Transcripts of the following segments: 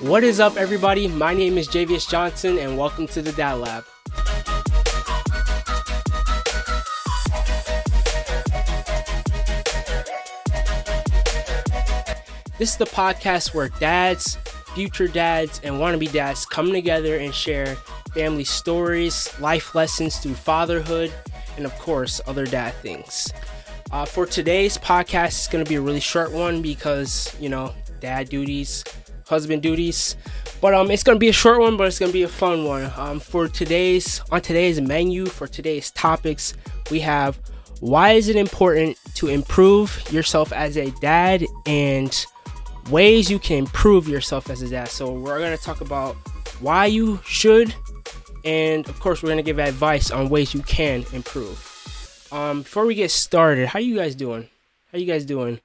What is up, everybody? My name is Jayvious Johnson, and welcome to the Dad Lab. This is the podcast where dads, future dads, and wannabe dads come together and share family stories, life lessons through fatherhood, and of course, other dad things. Uh, for today's podcast, it's going to be a really short one because, you know, dad duties, husband duties. But um, it's gonna be a short one, but it's gonna be a fun one. Um, for today's on today's menu for today's topics, we have why is it important to improve yourself as a dad and ways you can improve yourself as a dad. So we're gonna talk about why you should, and of course we're gonna give advice on ways you can improve. Um, before we get started, how you guys doing? How you guys doing?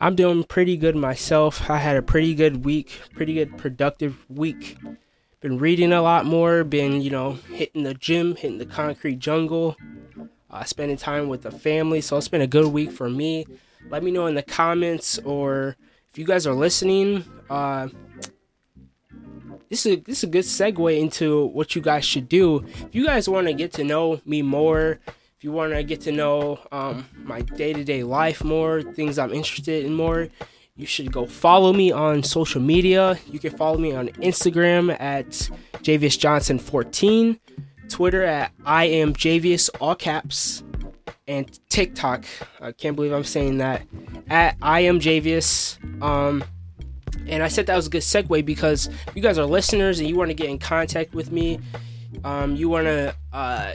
I'm doing pretty good myself. I had a pretty good week, pretty good productive week. Been reading a lot more, been, you know, hitting the gym, hitting the concrete jungle, uh, spending time with the family. So it's been a good week for me. Let me know in the comments or if you guys are listening. Uh, this is this is a good segue into what you guys should do. If you guys want to get to know me more, if you want to get to know um, my day to day life more, things I'm interested in more, you should go follow me on social media. You can follow me on Instagram at Jayvious Johnson 14, Twitter at I am Jayvious, all caps, and TikTok. I can't believe I'm saying that at I am Jayvious. Um, and I said that was a good segue because you guys are listeners and you want to get in contact with me. Um, you want to uh,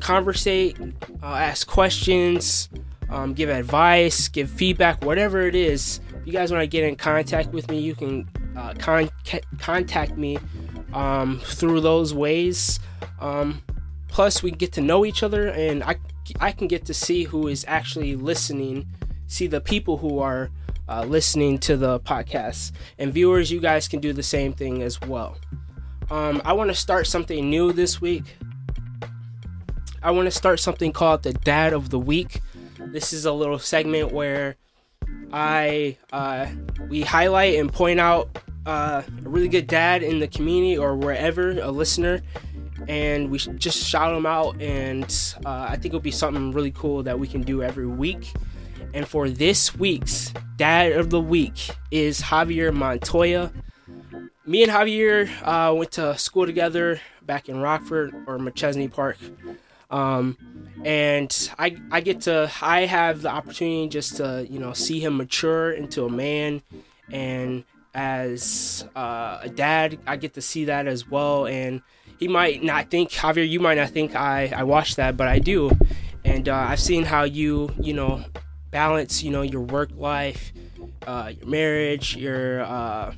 conversate, uh, ask questions, um, give advice, give feedback, whatever it is. If you guys want to get in contact with me, you can uh, con- contact me um, through those ways. Um, plus, we get to know each other, and I, I can get to see who is actually listening, see the people who are uh, listening to the podcast. And viewers, you guys can do the same thing as well. Um, I want to start something new this week. I want to start something called the Dad of the Week. This is a little segment where I uh, we highlight and point out uh, a really good dad in the community or wherever a listener, and we just shout them out. And uh, I think it'll be something really cool that we can do every week. And for this week's Dad of the Week is Javier Montoya. Me and Javier uh, went to school together back in Rockford or Machesney Park. Um, and I I get to I have the opportunity just to you know see him mature into a man, and as uh, a dad I get to see that as well. And he might not think Javier, you might not think I I watched that, but I do, and uh, I've seen how you you know balance you know your work life, uh, your marriage, your uh,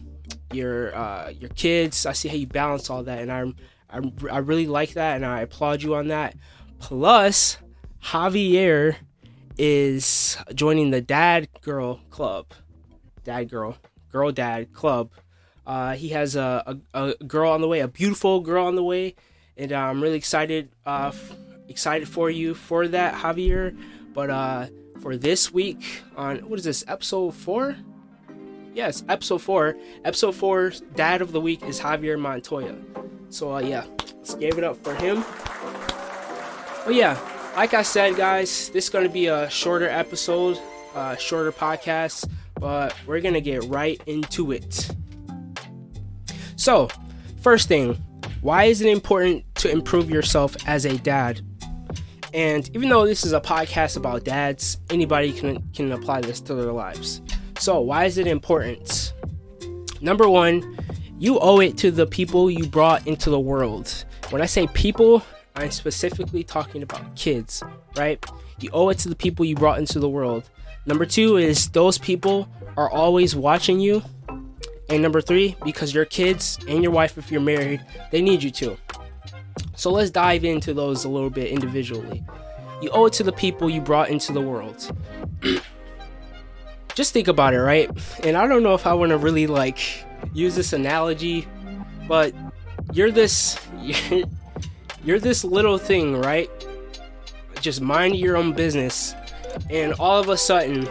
your uh, your kids. I see how you balance all that, and I'm, I'm I really like that, and I applaud you on that. Plus, Javier is joining the Dad Girl Club. Dad Girl. Girl Dad Club. Uh, he has a, a, a, girl on the way, a beautiful girl on the way, and uh, I'm really excited uh, f- excited for you for that, Javier. But uh, for this week on what is this episode four? Yes, episode four. Episode four, Dad of the Week is Javier Montoya. So uh, yeah, let's give it up for him. Oh yeah, like I said, guys, this is going to be a shorter episode, shorter podcast, but we're going to get right into it. So, first thing, why is it important to improve yourself as a dad? And even though this is a podcast about dads, anybody can can apply this to their lives. So, why is it important? Number 1, you owe it to the people you brought into the world. When I say people, I'm specifically talking about kids, right? You owe it to the people you brought into the world. Number two is those people are always watching you. And number three, because your kids and your wife, if you're married, they need you to. So let's dive into those a little bit individually. You owe it to the people you brought into the world. Just think about it, right? And I don't know if I want to really like use this analogy, but you're this you're this little thing, right? Just mind your own business, and all of a sudden,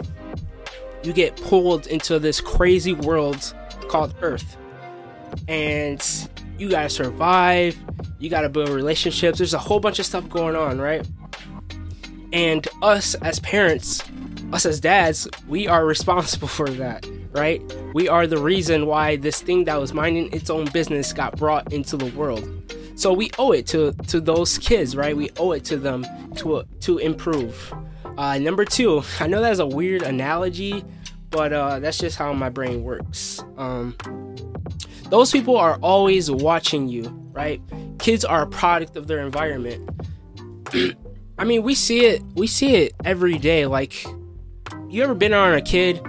you get pulled into this crazy world called Earth. and you gotta survive. You gotta build relationships. There's a whole bunch of stuff going on, right? And us as parents, us as dads, we are responsible for that, right? We are the reason why this thing that was minding its own business got brought into the world. So we owe it to to those kids, right? We owe it to them to to improve. Uh, number two, I know that's a weird analogy, but uh, that's just how my brain works. Um, those people are always watching you, right? Kids are a product of their environment. I mean, we see it. We see it every day. Like, you ever been on a kid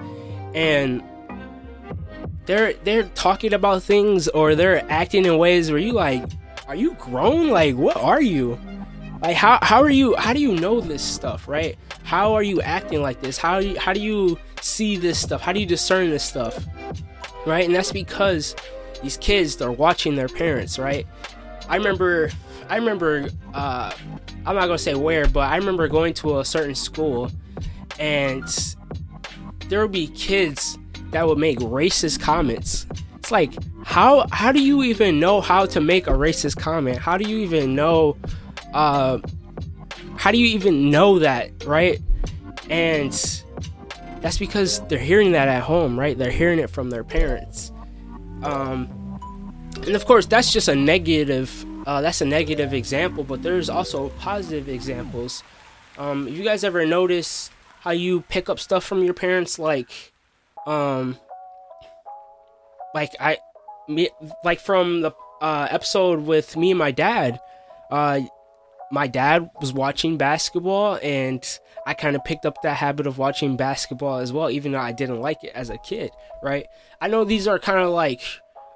and they're they're talking about things or they're acting in ways where you like, are you grown? Like, what are you? Like, how how are you? How do you know this stuff, right? How are you acting like this? How how do you see this stuff? How do you discern this stuff? Right? And that's because these kids they're watching their parents, right? I remember I remember uh I'm not gonna say where, but I remember going to a certain school and there would be kids that would make racist comments. Like how how do you even know how to make a racist comment? How do you even know uh how do you even know that, right? And that's because they're hearing that at home, right? They're hearing it from their parents. Um, and of course, that's just a negative. Uh, that's a negative example, but there's also positive examples. Um, you guys ever notice how you pick up stuff from your parents, like, um, like I, me, like from the uh, episode with me and my dad. Uh, my dad was watching basketball and I kind of picked up that habit of watching basketball as well, even though I didn't like it as a kid, right? I know these are kind of like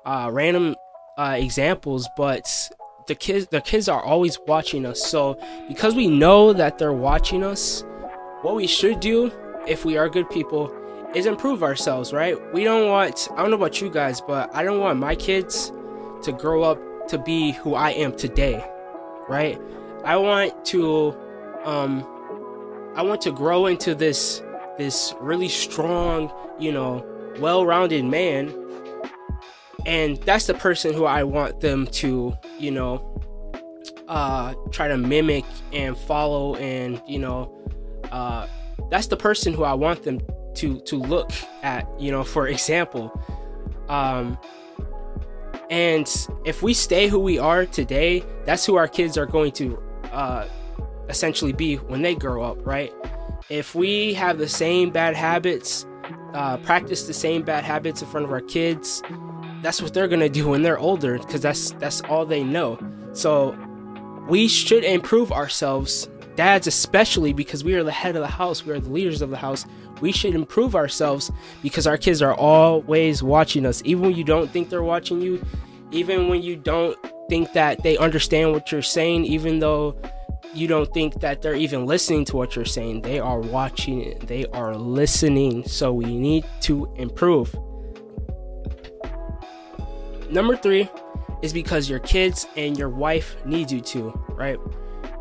uh, random uh, examples, but the kids, the kids are always watching us. So because we know that they're watching us, what we should do if we are good people is improve ourselves, right? We don't want, I don't know about you guys, but I don't want my kids to grow up to be who I am today, right? I want to um I want to grow into this this really strong, you know, well-rounded man. And that's the person who I want them to, you know, uh try to mimic and follow and, you know, uh that's the person who I want them to to look at, you know, for example. Um and if we stay who we are today, that's who our kids are going to uh, essentially be when they grow up, right? If we have the same bad habits, uh, practice the same bad habits in front of our kids, that's what they're gonna do when they're older, because that's that's all they know. So we should improve ourselves, dads especially, because we are the head of the house, we are the leaders of the house. We should improve ourselves because our kids are always watching us, even when you don't think they're watching you, even when you don't think that they understand what you're saying, even though you don't think that they're even listening to what you're saying. They are watching it, they are listening. So we need to improve. Number three is because your kids and your wife need you to, right?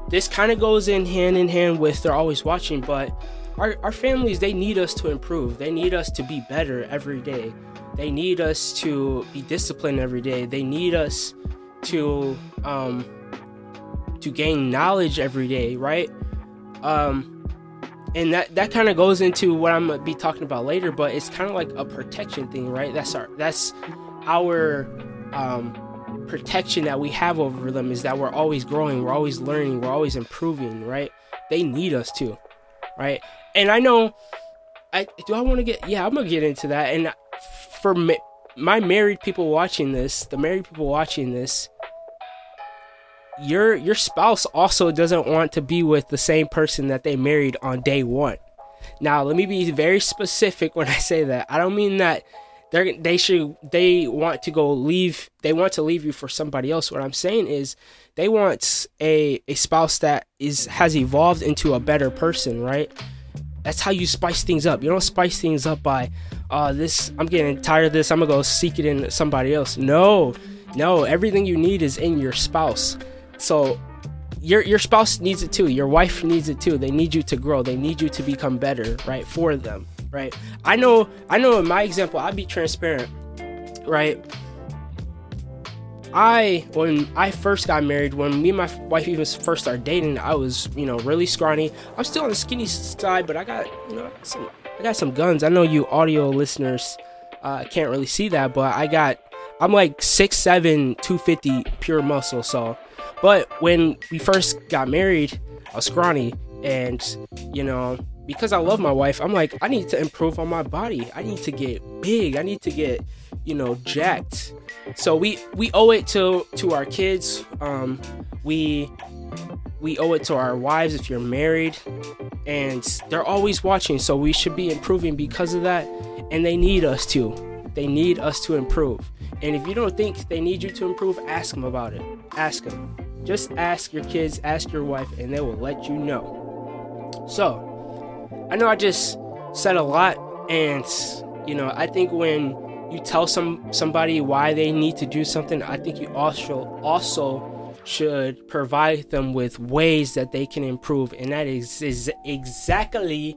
This kind of goes in hand in hand with they're always watching, but our, our families, they need us to improve. They need us to be better every day. They need us to be disciplined every day. They need us to um, to gain knowledge every day, right? Um, and that that kind of goes into what I'm gonna be talking about later, but it's kind of like a protection thing, right? That's our that's our um, protection that we have over them is that we're always growing, we're always learning, we're always improving, right? They need us to, right? And I know, I do I want to get yeah, I'm gonna get into that, and for me, my married people watching this, the married people watching this, your your spouse also doesn't want to be with the same person that they married on day one. Now, let me be very specific when I say that. I don't mean that they they should they want to go leave they want to leave you for somebody else. What I'm saying is they want a a spouse that is has evolved into a better person, right? That's how you spice things up. You don't spice things up by uh this I'm getting tired of this. I'm to go seek it in somebody else. No. No, everything you need is in your spouse. So your your spouse needs it too. Your wife needs it too. They need you to grow. They need you to become better, right? For them, right? I know I know in my example, I'd be transparent, right? I when I first got married, when me and my wife even first started dating, I was you know really scrawny. I'm still on the skinny side, but I got you know some I got some guns. I know you audio listeners uh, can't really see that, but I got I'm like 6'7", 250 pure muscle. So, but when we first got married, I was scrawny, and you know because I love my wife, I'm like, I need to improve on my body. I need to get big. I need to get, you know, jacked. So we we owe it to to our kids. Um, we we owe it to our wives if you're married, and they're always watching. So we should be improving because of that, and they need us to. They need us to improve. And if you don't think they need you to improve, ask them about it. Ask them. Just ask your kids, ask your wife, and they will let you know. So, I know I just said a lot, and you know, I think when you tell some somebody why they need to do something, I think you also also should provide them with ways that they can improve, and that is, is exactly.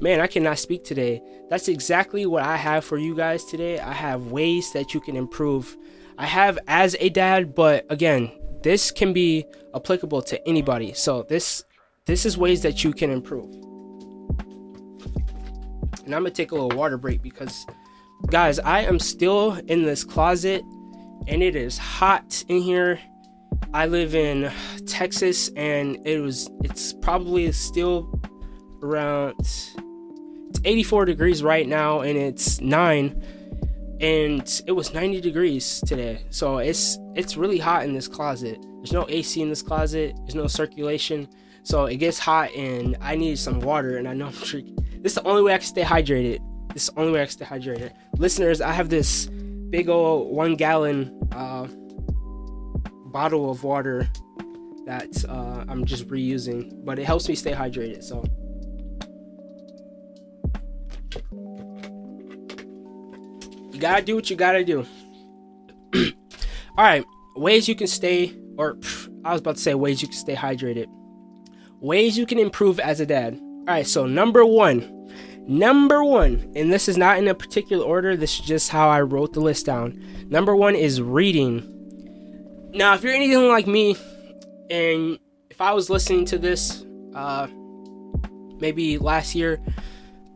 Man, I cannot speak today. That's exactly what I have for you guys today. I have ways that you can improve. I have as a dad, but again, this can be applicable to anybody. So this this is ways that you can improve and I'm gonna take a little water break because, guys, I am still in this closet and it is hot in here. I live in Texas and it was it's probably still around it's 84 degrees right now and it's 9 and it was 90 degrees today. So it's it's really hot in this closet. There's no AC in this closet. There's no circulation. So it gets hot and I need some water and I know I'm drinking this is the only way I can stay hydrated. This is the only way I can stay hydrated. Listeners, I have this big old one gallon uh, bottle of water that uh, I'm just reusing, but it helps me stay hydrated. So. You gotta do what you gotta do. All right, ways you can stay, or I was about to say ways you can stay hydrated. Ways you can improve as a dad. All right, so number one, Number one, and this is not in a particular order, this is just how I wrote the list down. Number one is reading. Now, if you're anything like me, and if I was listening to this, uh, maybe last year,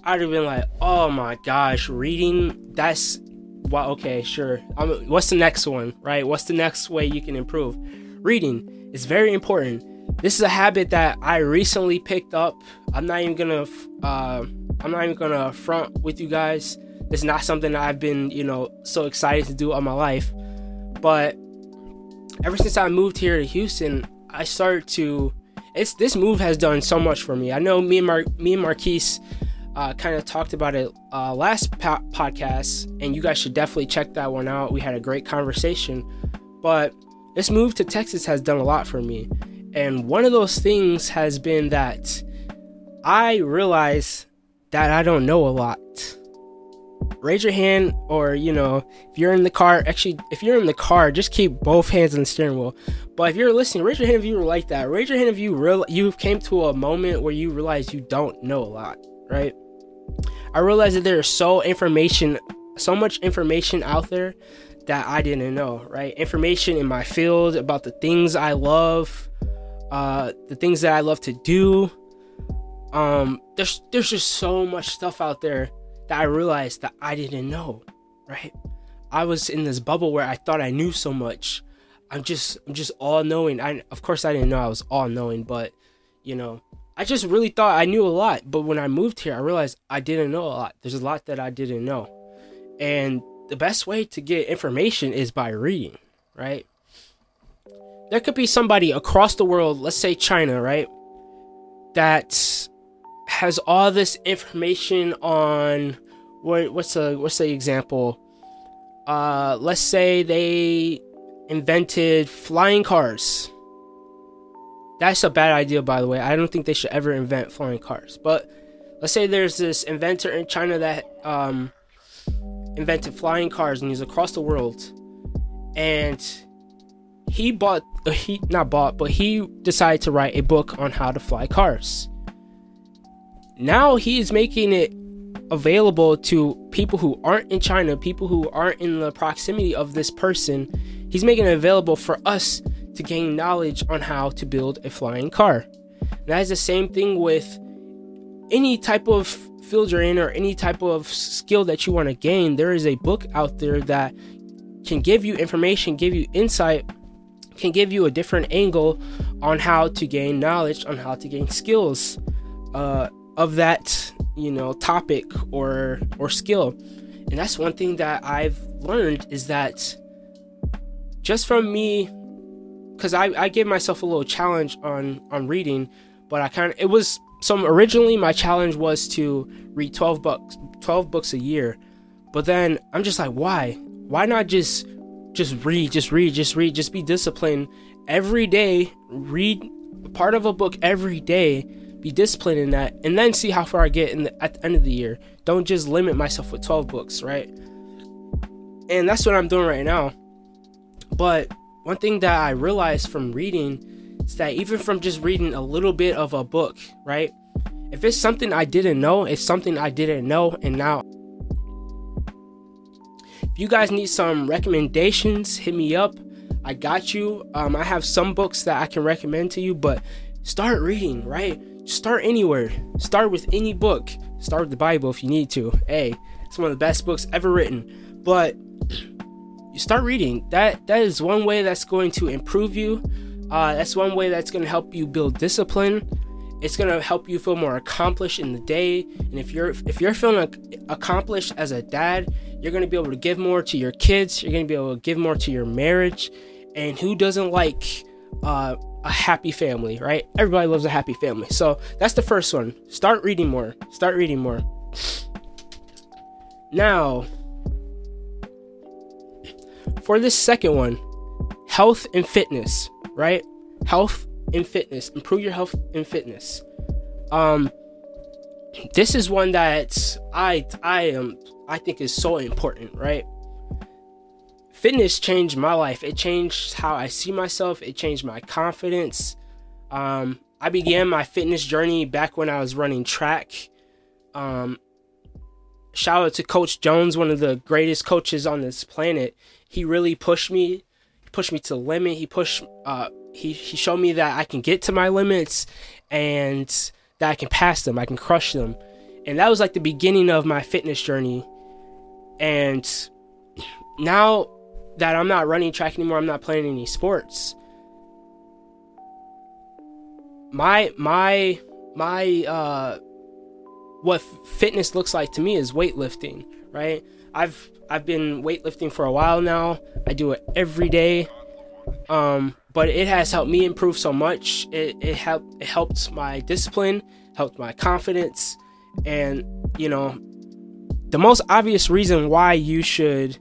I'd have been like, oh my gosh, reading, that's, well, okay, sure. Um, what's the next one, right? What's the next way you can improve? Reading is very important. This is a habit that I recently picked up. I'm not even gonna, uh, I'm not even gonna front with you guys. It's not something I've been, you know, so excited to do all my life. But ever since I moved here to Houston, I started to. It's this move has done so much for me. I know me and Mar- me and Marquise uh, kind of talked about it uh, last po- podcast, and you guys should definitely check that one out. We had a great conversation. But this move to Texas has done a lot for me, and one of those things has been that I realize that I don't know a lot. Raise your hand, or you know, if you're in the car, actually, if you're in the car, just keep both hands on the steering wheel. But if you're listening, raise your hand if you were like that. Raise your hand if you real you came to a moment where you realize you don't know a lot, right? I realized that there's so information, so much information out there that I didn't know, right? Information in my field about the things I love, uh, the things that I love to do, um there's there's just so much stuff out there that I realized that I didn't know, right? I was in this bubble where I thought I knew so much. I'm just I'm just all knowing. I of course I didn't know I was all knowing, but you know, I just really thought I knew a lot. But when I moved here, I realized I didn't know a lot. There's a lot that I didn't know. And the best way to get information is by reading, right? There could be somebody across the world, let's say China, right? That's has all this information on what what's a what's the example? Uh, let's say they invented flying cars. That's a bad idea, by the way. I don't think they should ever invent flying cars. But let's say there's this inventor in China that um, invented flying cars, and he's across the world, and he bought he not bought, but he decided to write a book on how to fly cars now he is making it available to people who aren't in China, people who aren't in the proximity of this person. He's making it available for us to gain knowledge on how to build a flying car. And that is the same thing with any type of field you're in or any type of skill that you want to gain. There is a book out there that can give you information, give you insight, can give you a different angle on how to gain knowledge, on how to gain skills uh, of that you know topic or or skill. And that's one thing that I've learned is that just from me because I, I gave myself a little challenge on on reading, but I kind of it was some originally my challenge was to read 12 books 12 books a year. But then I'm just like why? Why not just just read, just read, just read, just be disciplined every day, read part of a book every day, be disciplined in that and then see how far I get in the, at the end of the year. Don't just limit myself with 12 books, right? And that's what I'm doing right now. But one thing that I realized from reading is that even from just reading a little bit of a book, right? If it's something I didn't know, it's something I didn't know, and now. If you guys need some recommendations, hit me up. I got you. Um, I have some books that I can recommend to you, but start reading, right? Start anywhere. Start with any book. Start with the Bible if you need to. Hey, it's one of the best books ever written. But you start reading. That that is one way that's going to improve you. Uh, that's one way that's going to help you build discipline. It's going to help you feel more accomplished in the day. And if you're if you're feeling accomplished as a dad, you're going to be able to give more to your kids. You're going to be able to give more to your marriage. And who doesn't like uh, a happy family, right? Everybody loves a happy family. So that's the first one. Start reading more. Start reading more. Now, for this second one, health and fitness, right? Health and fitness. Improve your health and fitness. Um this is one that I I am I think is so important, right? Fitness changed my life. It changed how I see myself. It changed my confidence. Um, I began my fitness journey back when I was running track. Um, shout out to Coach Jones, one of the greatest coaches on this planet he really pushed me, he pushed me to the limit. He pushed, uh, he he showed me that I can get to my limits and that I can pass them, I can crush them, and that was like the beginning of my fitness journey. And now that I'm not running track anymore, I'm not playing any sports. My my my uh what fitness looks like to me is weightlifting, right? I've I've been weightlifting for a while now. I do it every day. Um, but it has helped me improve so much. It it helped it helped my discipline, helped my confidence, and you know, the most obvious reason why you should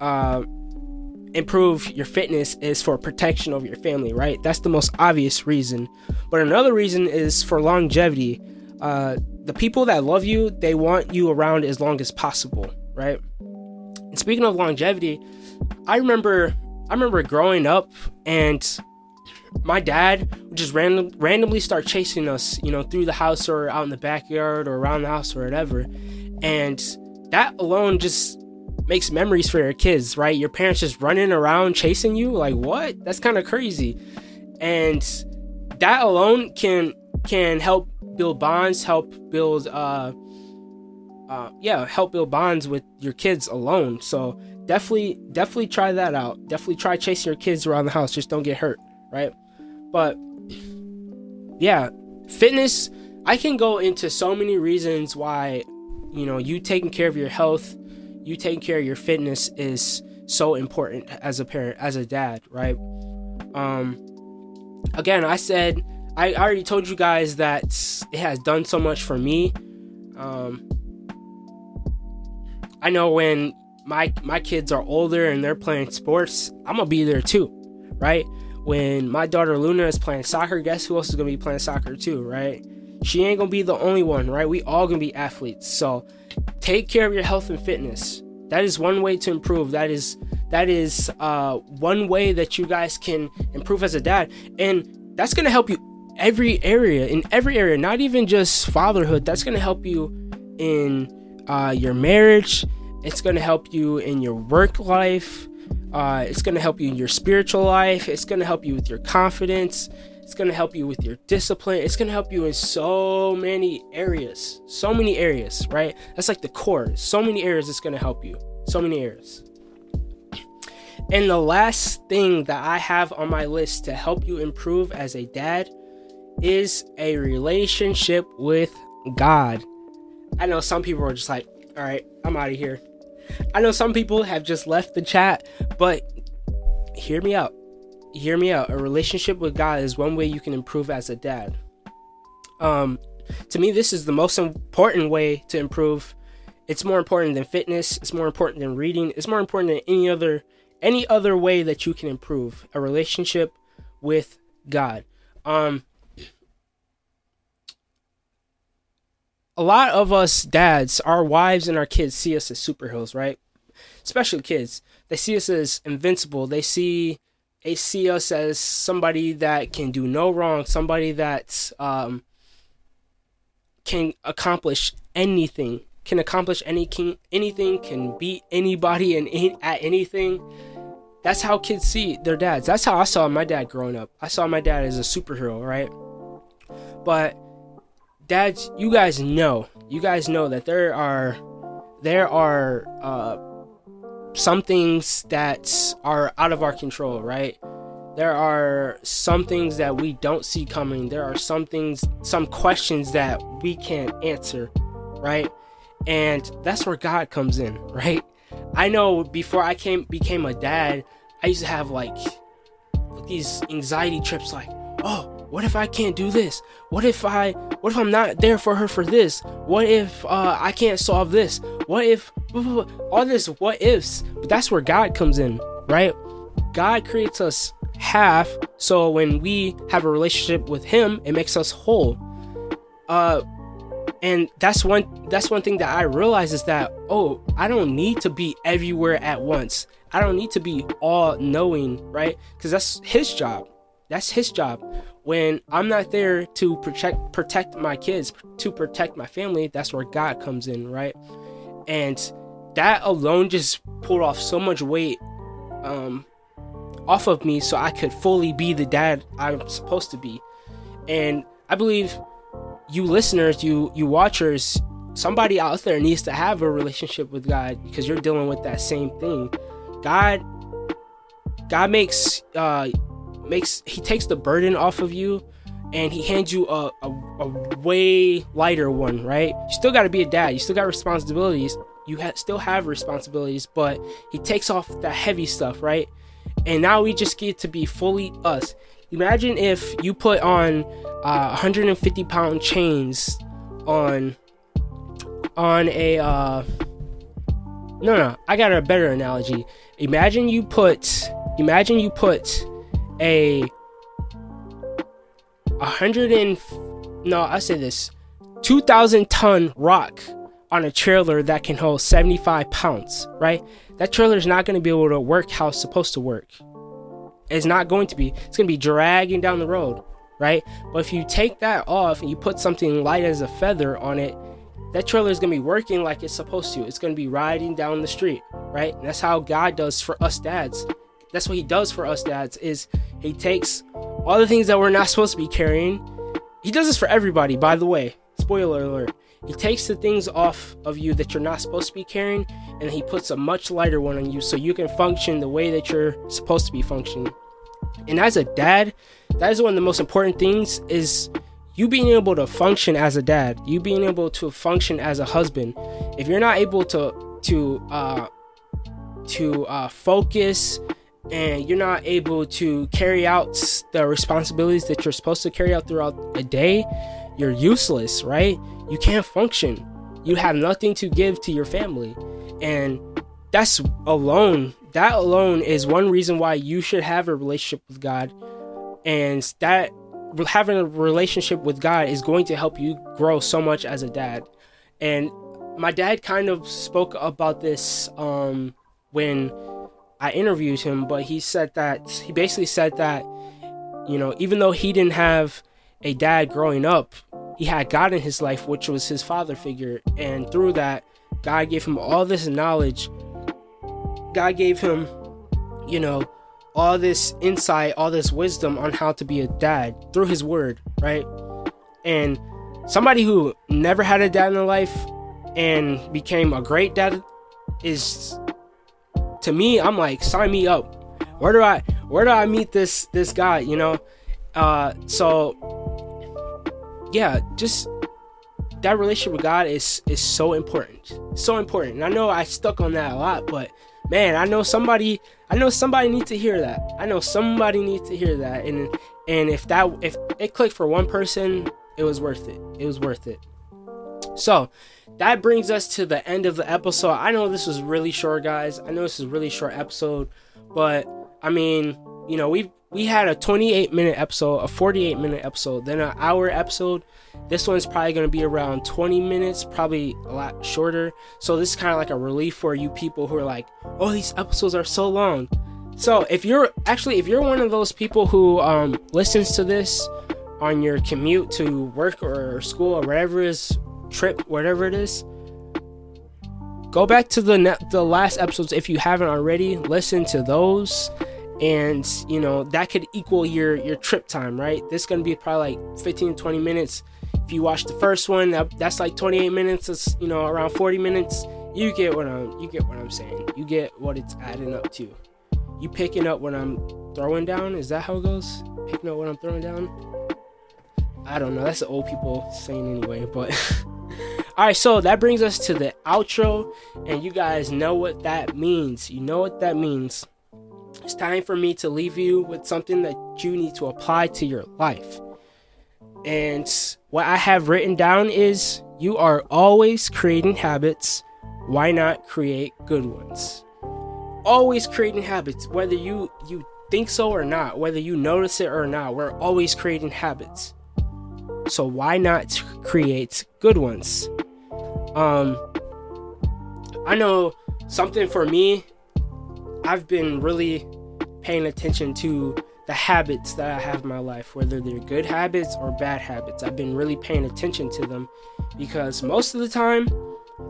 uh, improve your fitness is for protection of your family, right? That's the most obvious reason. But another reason is for longevity. Uh, the people that love you, they want you around as long as possible, right? And speaking of longevity, I remember I remember growing up and my dad would just random, randomly start chasing us, you know, through the house or out in the backyard or around the house or whatever. And that alone just makes memories for your kids, right? Your parents just running around chasing you, like what? That's kind of crazy. And that alone can can help build bonds, help build uh uh, yeah, help build bonds with your kids alone. So definitely, definitely try that out. Definitely try chasing your kids around the house. Just don't get hurt, right? But yeah, fitness. I can go into so many reasons why, you know, you taking care of your health, you taking care of your fitness is so important as a parent, as a dad, right? Um, again, I said I already told you guys that it has done so much for me. Um, I know when my my kids are older and they're playing sports, I'm gonna be there too, right? When my daughter Luna is playing soccer, guess who else is gonna be playing soccer too, right? She ain't gonna be the only one, right? We all gonna be athletes. So take care of your health and fitness. That is one way to improve. That is that is uh, one way that you guys can improve as a dad, and that's gonna help you every area in every area, not even just fatherhood. That's gonna help you in uh, your marriage. It's to help you in your work life. Uh, it's to help you in your spiritual life. It's to help you with your confidence. It's going to help you with your discipline. It's going to help you in so many areas. So many areas, right? That's like the core. So many areas it's going to help you. So many areas. And the last thing that I have on my list to help you improve as a dad is a relationship with God. I know some people are just like, all right, I'm out of here. I know some people have just left the chat, but hear me out. Hear me out. A relationship with God is one way you can improve as a dad. Um, to me, this is the most important way to improve. It's more important than fitness. It's more important than reading. It's more important than any other any other way that you can improve a relationship with God. Um, a lot of us dads, our wives and our kids see us as superheroes, right? Especially kids. They see us as invincible. They see they see us as somebody that can do no wrong, somebody that um, can accomplish anything, can accomplish any can, anything, can beat anybody and at anything. That's how kids see their dads. That's how I saw my dad growing up. I saw my dad as a superhero, right? But dads, you guys know, you guys know that there are there are uh, some things that are out of our control, right? There are some things that we don't see coming. There are some things, some questions that we can't answer, right? And that's where God comes in, right? I know before I came became a dad, I used to have like these anxiety trips like, oh, what if I can't do this? What if I what if I'm not there for her for this? What if uh, I can't solve this? What if all this what ifs? But that's where God comes in, right? God creates us half so when we have a relationship with him, it makes us whole. Uh and that's one that's one thing that I realize is that oh, I don't need to be everywhere at once. I don't need to be all knowing, right? Cuz that's his job. That's his job when I'm not there to protect protect my kids, to protect my family, that's where God comes in, right? And that alone just pulled off so much weight um, off of me so I could fully be the dad I'm supposed to be. And I believe you listeners, you you watchers, somebody out there needs to have a relationship with God because you're dealing with that same thing. God God makes uh makes he takes the burden off of you and he hands you a, a, a way lighter one right? You still got to be a dad. You still got responsibilities. You ha- still have responsibilities but he takes off the heavy stuff right? And now we just get to be fully us. Imagine if you put on uh, 150 pound chains on on a uh no no i got a better analogy. Imagine you put imagine you put a a hundred and no, I say this, two thousand ton rock on a trailer that can hold seventy five pounds, right? That trailer is not going to be able to work how it's supposed to work. It's not going to be. It's going to be dragging down the road, right? But if you take that off and you put something light as a feather on it, that trailer is going to be working like it's supposed to. It's going to be riding down the street, right? And that's how God does for us dads. That's what he does for us dads is he takes all the things that we're not supposed to be carrying. He does this for everybody, by the way. Spoiler alert. He takes the things off of you that you're not supposed to be carrying and he puts a much lighter one on you so you can function the way that you're supposed to be functioning. And as a dad, that is one of the most important things is you being able to function as a dad, you being able to function as a husband. If you're not able to to uh to uh focus and you're not able to carry out the responsibilities that you're supposed to carry out throughout a day, you're useless, right? You can't function. You have nothing to give to your family. And that's alone, that alone is one reason why you should have a relationship with God. And that having a relationship with God is going to help you grow so much as a dad. And my dad kind of spoke about this um, when I interviewed him, but he said that he basically said that you know, even though he didn't have a dad growing up, he had God in his life, which was his father figure, and through that, God gave him all this knowledge. God gave him, you know, all this insight, all this wisdom on how to be a dad through his word, right? And somebody who never had a dad in their life and became a great dad is to me, I'm like, sign me up. Where do I where do I meet this this guy, you know? Uh so yeah, just that relationship with God is is so important. So important. And I know I stuck on that a lot, but man, I know somebody I know somebody needs to hear that. I know somebody needs to hear that. And and if that if it clicked for one person, it was worth it. It was worth it. So that brings us to the end of the episode. I know this was really short, guys. I know this is a really short episode, but I mean, you know, we we had a 28 minute episode, a 48 minute episode, then an hour episode. This one's probably going to be around 20 minutes, probably a lot shorter. So this is kind of like a relief for you people who are like, "Oh, these episodes are so long." So if you're actually if you're one of those people who um, listens to this on your commute to work or school or whatever is trip, whatever it is, go back to the ne- the last episodes if you haven't already. Listen to those, and you know that could equal your your trip time, right? This is gonna be probably like 15 20 minutes. If you watch the first one, that, that's like 28 minutes. It's you know around 40 minutes. You get what I'm you get what I'm saying. You get what it's adding up to. You picking up what I'm throwing down. Is that how it goes? Picking up what I'm throwing down. I don't know. That's the old people saying anyway, but. All right, so that brings us to the outro, and you guys know what that means. You know what that means. It's time for me to leave you with something that you need to apply to your life. And what I have written down is you are always creating habits. Why not create good ones? Always creating habits, whether you you think so or not, whether you notice it or not, we're always creating habits. So why not create good ones? Um, I know something for me. I've been really paying attention to the habits that I have in my life, whether they're good habits or bad habits. I've been really paying attention to them because most of the time,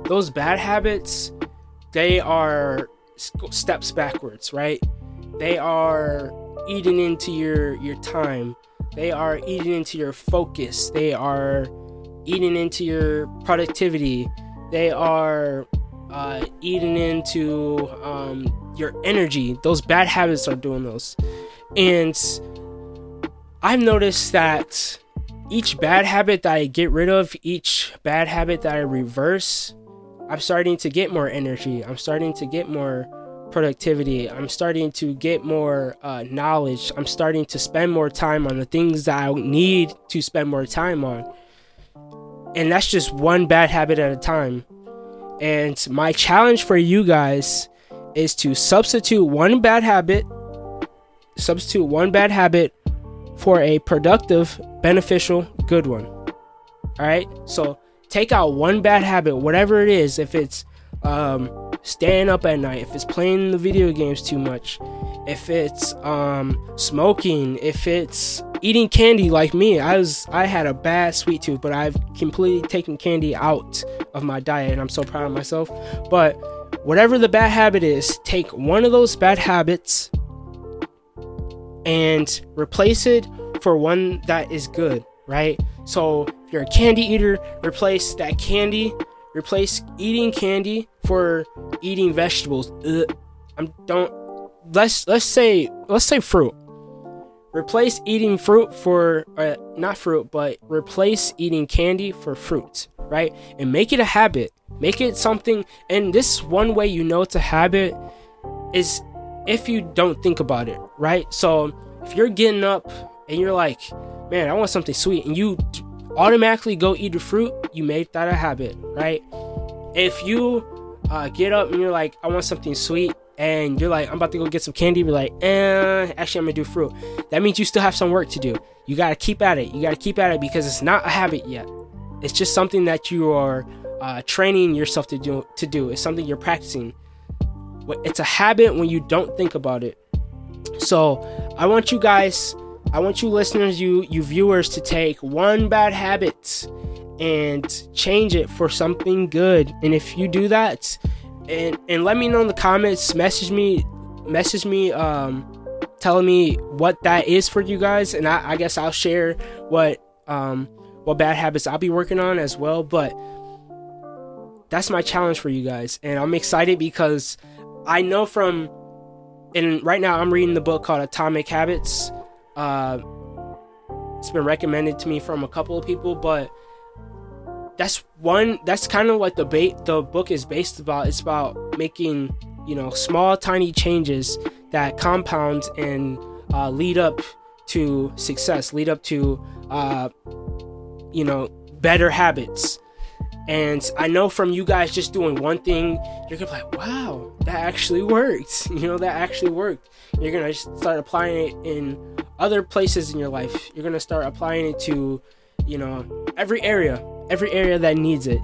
those bad habits, they are steps backwards, right? They are eating into your your time. They are eating into your focus. They are eating into your productivity. They are uh, eating into um, your energy. Those bad habits are doing those. And I've noticed that each bad habit that I get rid of, each bad habit that I reverse, I'm starting to get more energy. I'm starting to get more productivity. I'm starting to get more uh, knowledge. I'm starting to spend more time on the things that I need to spend more time on and that's just one bad habit at a time. And my challenge for you guys is to substitute one bad habit, substitute one bad habit for a productive, beneficial, good one. All right? So take out one bad habit, whatever it is, if it's um, staying up at night, if it's playing the video games too much, if it's um, smoking, if it's eating candy like me. I was I had a bad sweet tooth, but I've completely taken candy out of my diet and I'm so proud of myself. But whatever the bad habit is, take one of those bad habits and replace it for one that is good, right? So if you're a candy eater, replace that candy, replace eating candy for eating vegetables. Ugh. I'm don't let's let's say let's say fruit Replace eating fruit for, uh, not fruit, but replace eating candy for fruit, right? And make it a habit. Make it something, and this one way you know it's a habit is if you don't think about it, right? So if you're getting up and you're like, man, I want something sweet, and you automatically go eat the fruit, you made that a habit, right? If you uh, get up and you're like, I want something sweet, and you're like, I'm about to go get some candy, you're like, eh, actually, I'm gonna do fruit. That means you still have some work to do. You gotta keep at it. You gotta keep at it because it's not a habit yet. It's just something that you are uh, training yourself to do. To do. It's something you're practicing. It's a habit when you don't think about it. So I want you guys, I want you listeners, you you viewers, to take one bad habit and change it for something good. And if you do that, and and let me know in the comments, message me, message me, um, telling me what that is for you guys, and I, I guess I'll share what um what bad habits I'll be working on as well. But that's my challenge for you guys, and I'm excited because I know from and right now I'm reading the book called Atomic Habits. Uh, it's been recommended to me from a couple of people, but that's one. That's kind of like the. The book is based about. It's about making you know small, tiny changes that compound and uh, lead up to success, lead up to uh, you know better habits. And I know from you guys just doing one thing, you're gonna be like, wow, that actually worked. You know, that actually worked. You're gonna start applying it in other places in your life. You're gonna start applying it to, you know, every area, every area that needs it.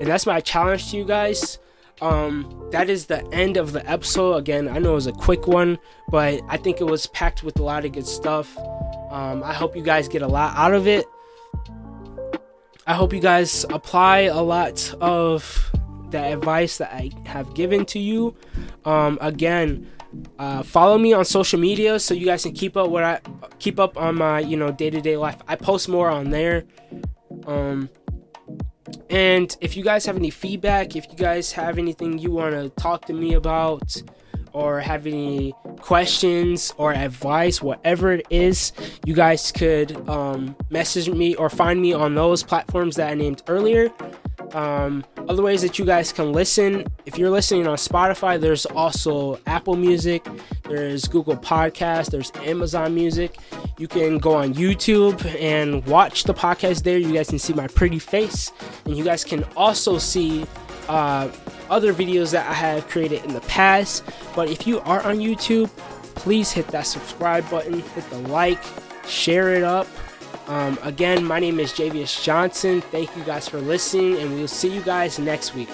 And that's my challenge to you guys. Um, that is the end of the episode. Again, I know it was a quick one, but I think it was packed with a lot of good stuff. Um, I hope you guys get a lot out of it. I hope you guys apply a lot of the advice that I have given to you. Um, again, uh, follow me on social media so you guys can keep up what I keep up on my you know day to day life. I post more on there. Um, and if you guys have any feedback, if you guys have anything you want to talk to me about, or have any questions or advice, whatever it is, you guys could um, message me or find me on those platforms that I named earlier. Um, other ways that you guys can listen if you're listening on Spotify, there's also Apple Music, there's Google Podcast, there's Amazon Music. You can go on YouTube and watch the podcast there. You guys can see my pretty face, and you guys can also see uh, other videos that I have created in the past. But if you are on YouTube, please hit that subscribe button, hit the like, share it up. Um, again, my name is Jayvious Johnson. Thank you guys for listening, and we'll see you guys next week.